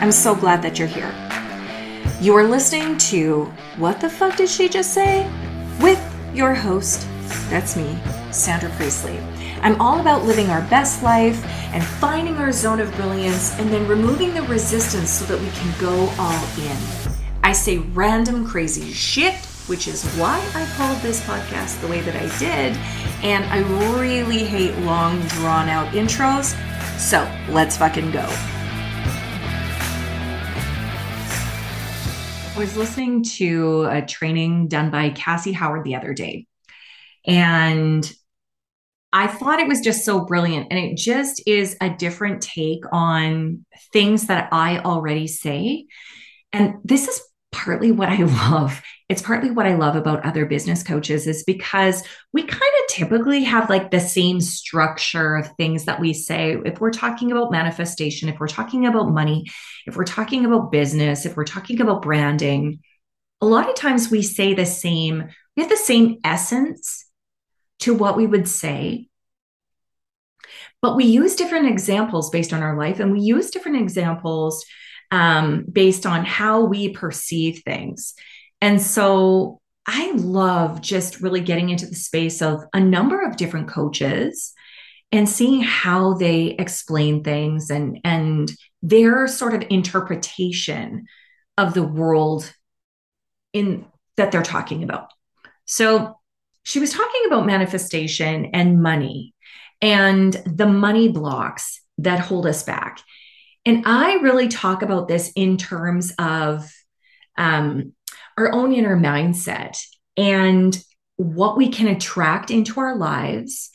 I'm so glad that you're here. You are listening to What the Fuck Did She Just Say? with your host, that's me, Sandra Priestley. I'm all about living our best life and finding our zone of brilliance and then removing the resistance so that we can go all in. I say random crazy shit, which is why I called this podcast the way that I did, and I really hate long, drawn out intros. So let's fucking go. Was listening to a training done by Cassie Howard the other day. And I thought it was just so brilliant. And it just is a different take on things that I already say. And this is partly what I love. It's partly what I love about other business coaches is because we kind of typically have like the same structure of things that we say. If we're talking about manifestation, if we're talking about money, if we're talking about business, if we're talking about branding, a lot of times we say the same, we have the same essence to what we would say. But we use different examples based on our life, and we use different examples um, based on how we perceive things. And so I love just really getting into the space of a number of different coaches and seeing how they explain things and and their sort of interpretation of the world in that they're talking about. So she was talking about manifestation and money and the money blocks that hold us back. And I really talk about this in terms of um, our own inner mindset and what we can attract into our lives.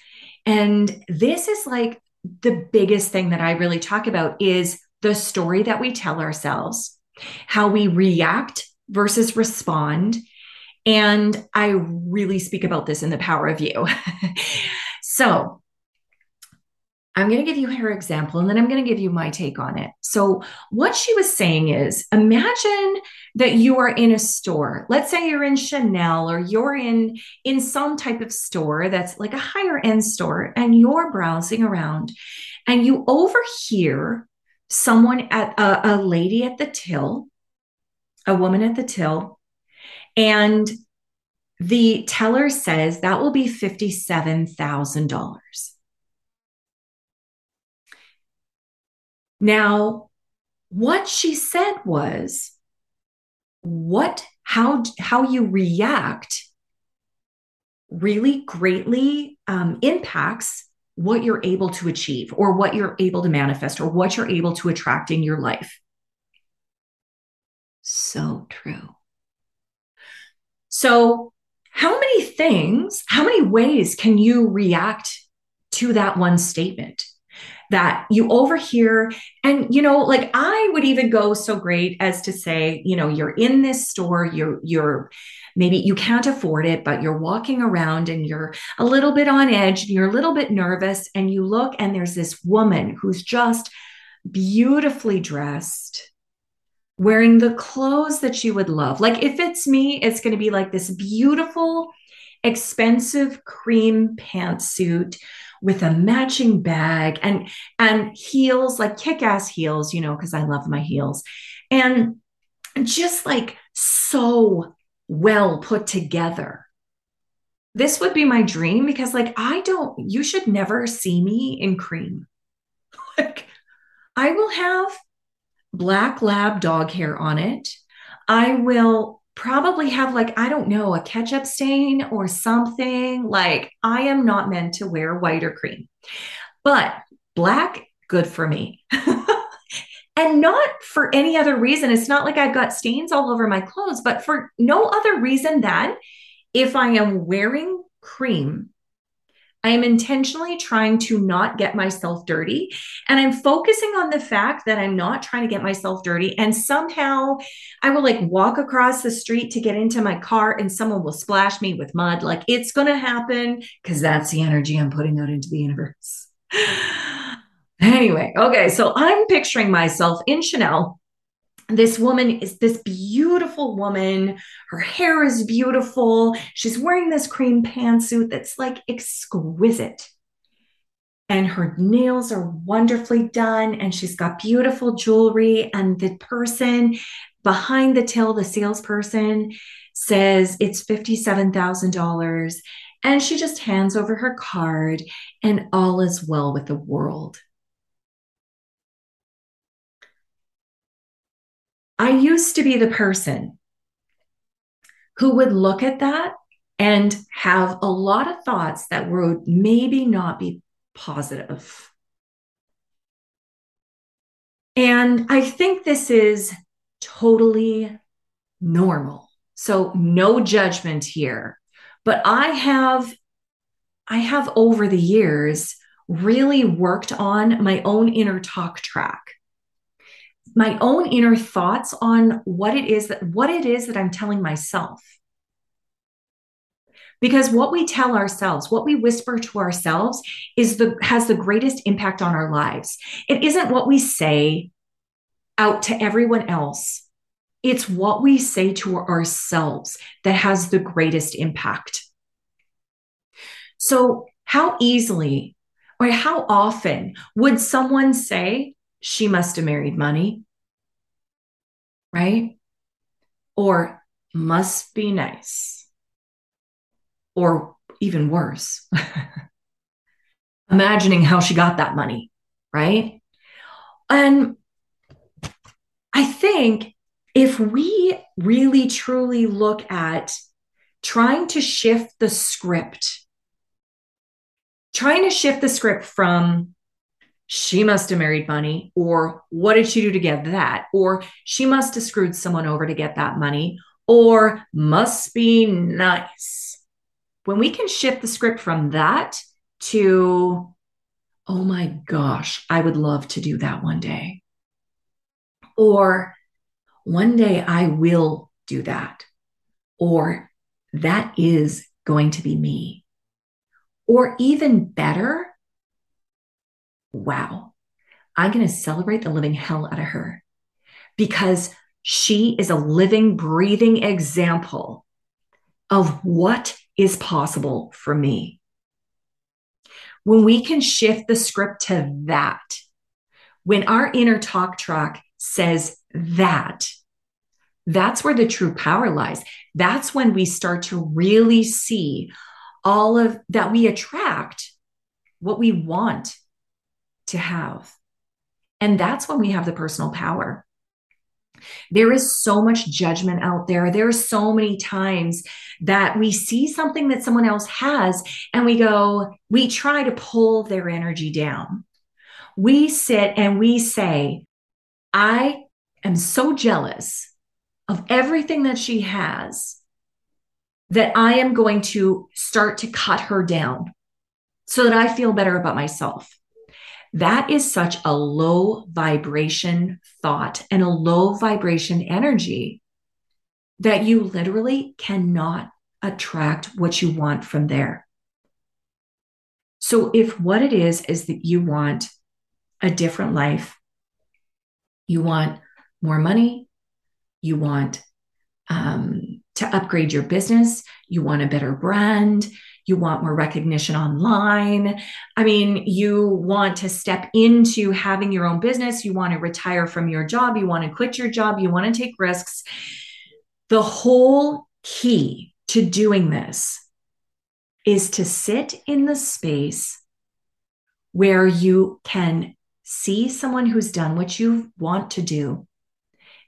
And this is like the biggest thing that I really talk about is the story that we tell ourselves, how we react versus respond. And I really speak about this in the power of you. so, I'm going to give you her example and then I'm going to give you my take on it. So, what she was saying is imagine that you are in a store. Let's say you're in Chanel or you're in in some type of store that's like a higher end store and you're browsing around and you overhear someone at a, a lady at the till, a woman at the till, and the teller says that will be $57,000. Now, what she said was what how how you react really greatly um, impacts what you're able to achieve or what you're able to manifest or what you're able to attract in your life. So true. So how many things how many ways can you react to that one statement that you overhear. And, you know, like I would even go so great as to say, you know, you're in this store, you're, you're, maybe you can't afford it, but you're walking around and you're a little bit on edge, and you're a little bit nervous, and you look and there's this woman who's just beautifully dressed, wearing the clothes that you would love. Like if it's me, it's going to be like this beautiful, expensive cream pantsuit with a matching bag and and heels like kick-ass heels you know because i love my heels. And just like so well put together. This would be my dream because like i don't you should never see me in cream. Like i will have black lab dog hair on it. I will probably have like i don't know a ketchup stain or something. Like i am not meant to wear white or cream. But black good for me. And not for any other reason. It's not like i've got stains all over my clothes but for no other reason than if i am wearing cream I am intentionally trying to not get myself dirty. And I'm focusing on the fact that I'm not trying to get myself dirty. And somehow I will like walk across the street to get into my car and someone will splash me with mud. Like it's going to happen because that's the energy I'm putting out into the universe. anyway, okay. So I'm picturing myself in Chanel this woman is this beautiful woman. Her hair is beautiful. She's wearing this cream pantsuit that's like exquisite. and her nails are wonderfully done and she's got beautiful jewelry and the person behind the till the salesperson says it's $57,000 and she just hands over her card and all is well with the world. I used to be the person who would look at that and have a lot of thoughts that would maybe not be positive. And I think this is totally normal. So no judgment here. But I have I have over the years really worked on my own inner talk track. My own inner thoughts on what it is that what it is that I'm telling myself. Because what we tell ourselves, what we whisper to ourselves is the has the greatest impact on our lives. It isn't what we say out to everyone else. It's what we say to ourselves that has the greatest impact. So, how easily or how often would someone say, she must have married money? Right? Or must be nice or even worse, imagining how she got that money, right? And I think if we really truly look at trying to shift the script, trying to shift the script from she must have married money, or what did she do to get that? Or she must have screwed someone over to get that money, or must be nice when we can shift the script from that to, oh my gosh, I would love to do that one day. Or one day I will do that. Or that is going to be me. Or even better, wow, I'm going to celebrate the living hell out of her because she is a living, breathing example of what is possible for me. When we can shift the script to that, when our inner talk track says that, that's where the true power lies. That's when we start to really see all of that we attract what we want to have. And that's when we have the personal power. There is so much judgment out there. There are so many times that we see something that someone else has and we go, we try to pull their energy down. We sit and we say, I am so jealous of everything that she has that I am going to start to cut her down so that I feel better about myself. That is such a low vibration thought and a low vibration energy that you literally cannot attract what you want from there. So, if what it is is that you want a different life, you want more money, you want um, to upgrade your business, you want a better brand, you want more recognition online. I mean, you want to step into having your own business, you want to retire from your job, you want to quit your job, you want to take risks. The whole key to doing this is to sit in the space where you can see someone who's done what you want to do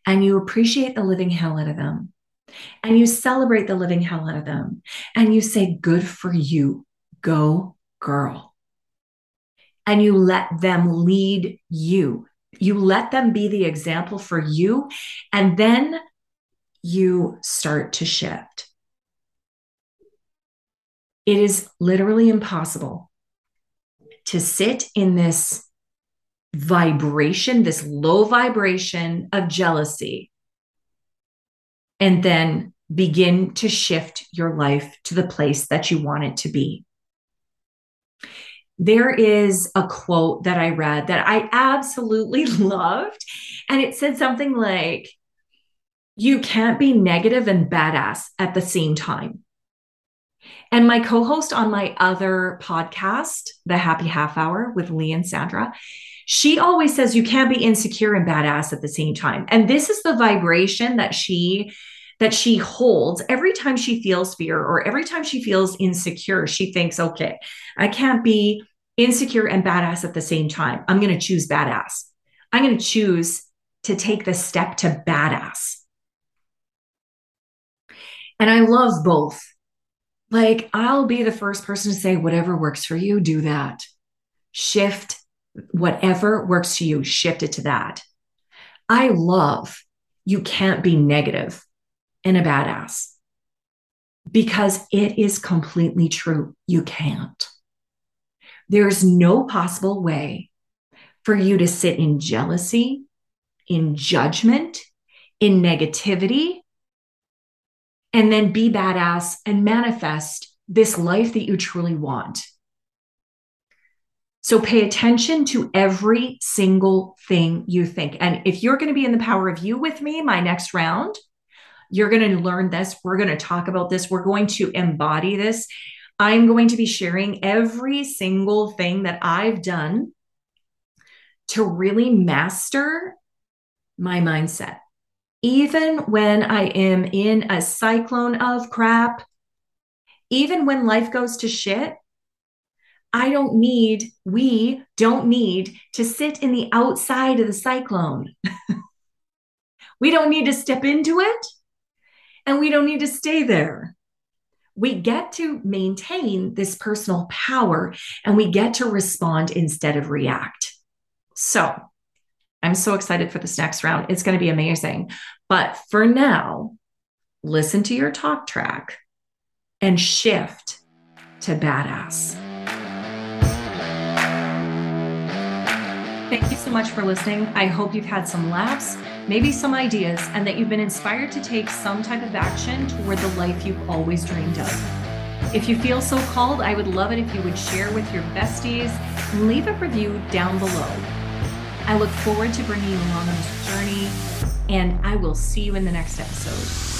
and you appreciate the living hell out of them and you celebrate the living hell out of them and you say, Good for you, go girl. And you let them lead you. You let them be the example for you. And then you start to shift. It is literally impossible to sit in this vibration, this low vibration of jealousy and then begin to shift your life to the place that you want it to be. There is a quote that I read that I absolutely loved, and it said something like, You can't be negative and badass at the same time. And my co host on my other podcast, The Happy Half Hour with Lee and Sandra, she always says you can't be insecure and badass at the same time. And this is the vibration that she that she holds every time she feels fear or every time she feels insecure. She thinks, okay, I can't be insecure and badass at the same time. I'm going to choose badass. I'm going to choose to take the step to badass. And I love both. Like, I'll be the first person to say, whatever works for you, do that. Shift whatever works to you, shift it to that. I love you can't be negative and a badass because it is completely true. You can't. There's no possible way for you to sit in jealousy, in judgment, in negativity, and then be badass and manifest this life that you truly want. So pay attention to every single thing you think. And if you're going to be in the power of you with me, my next round, you're going to learn this. We're going to talk about this. We're going to embody this. I'm going to be sharing every single thing that I've done to really master my mindset. Even when I am in a cyclone of crap, even when life goes to shit, I don't need, we don't need to sit in the outside of the cyclone. we don't need to step into it and we don't need to stay there. We get to maintain this personal power and we get to respond instead of react. So I'm so excited for this next round. It's going to be amazing. But for now, listen to your talk track and shift to badass. Thank you so much for listening. I hope you've had some laughs, maybe some ideas, and that you've been inspired to take some type of action toward the life you've always dreamed of. If you feel so called, I would love it if you would share with your besties and leave a review down below. I look forward to bringing you along on this journey, and I will see you in the next episode.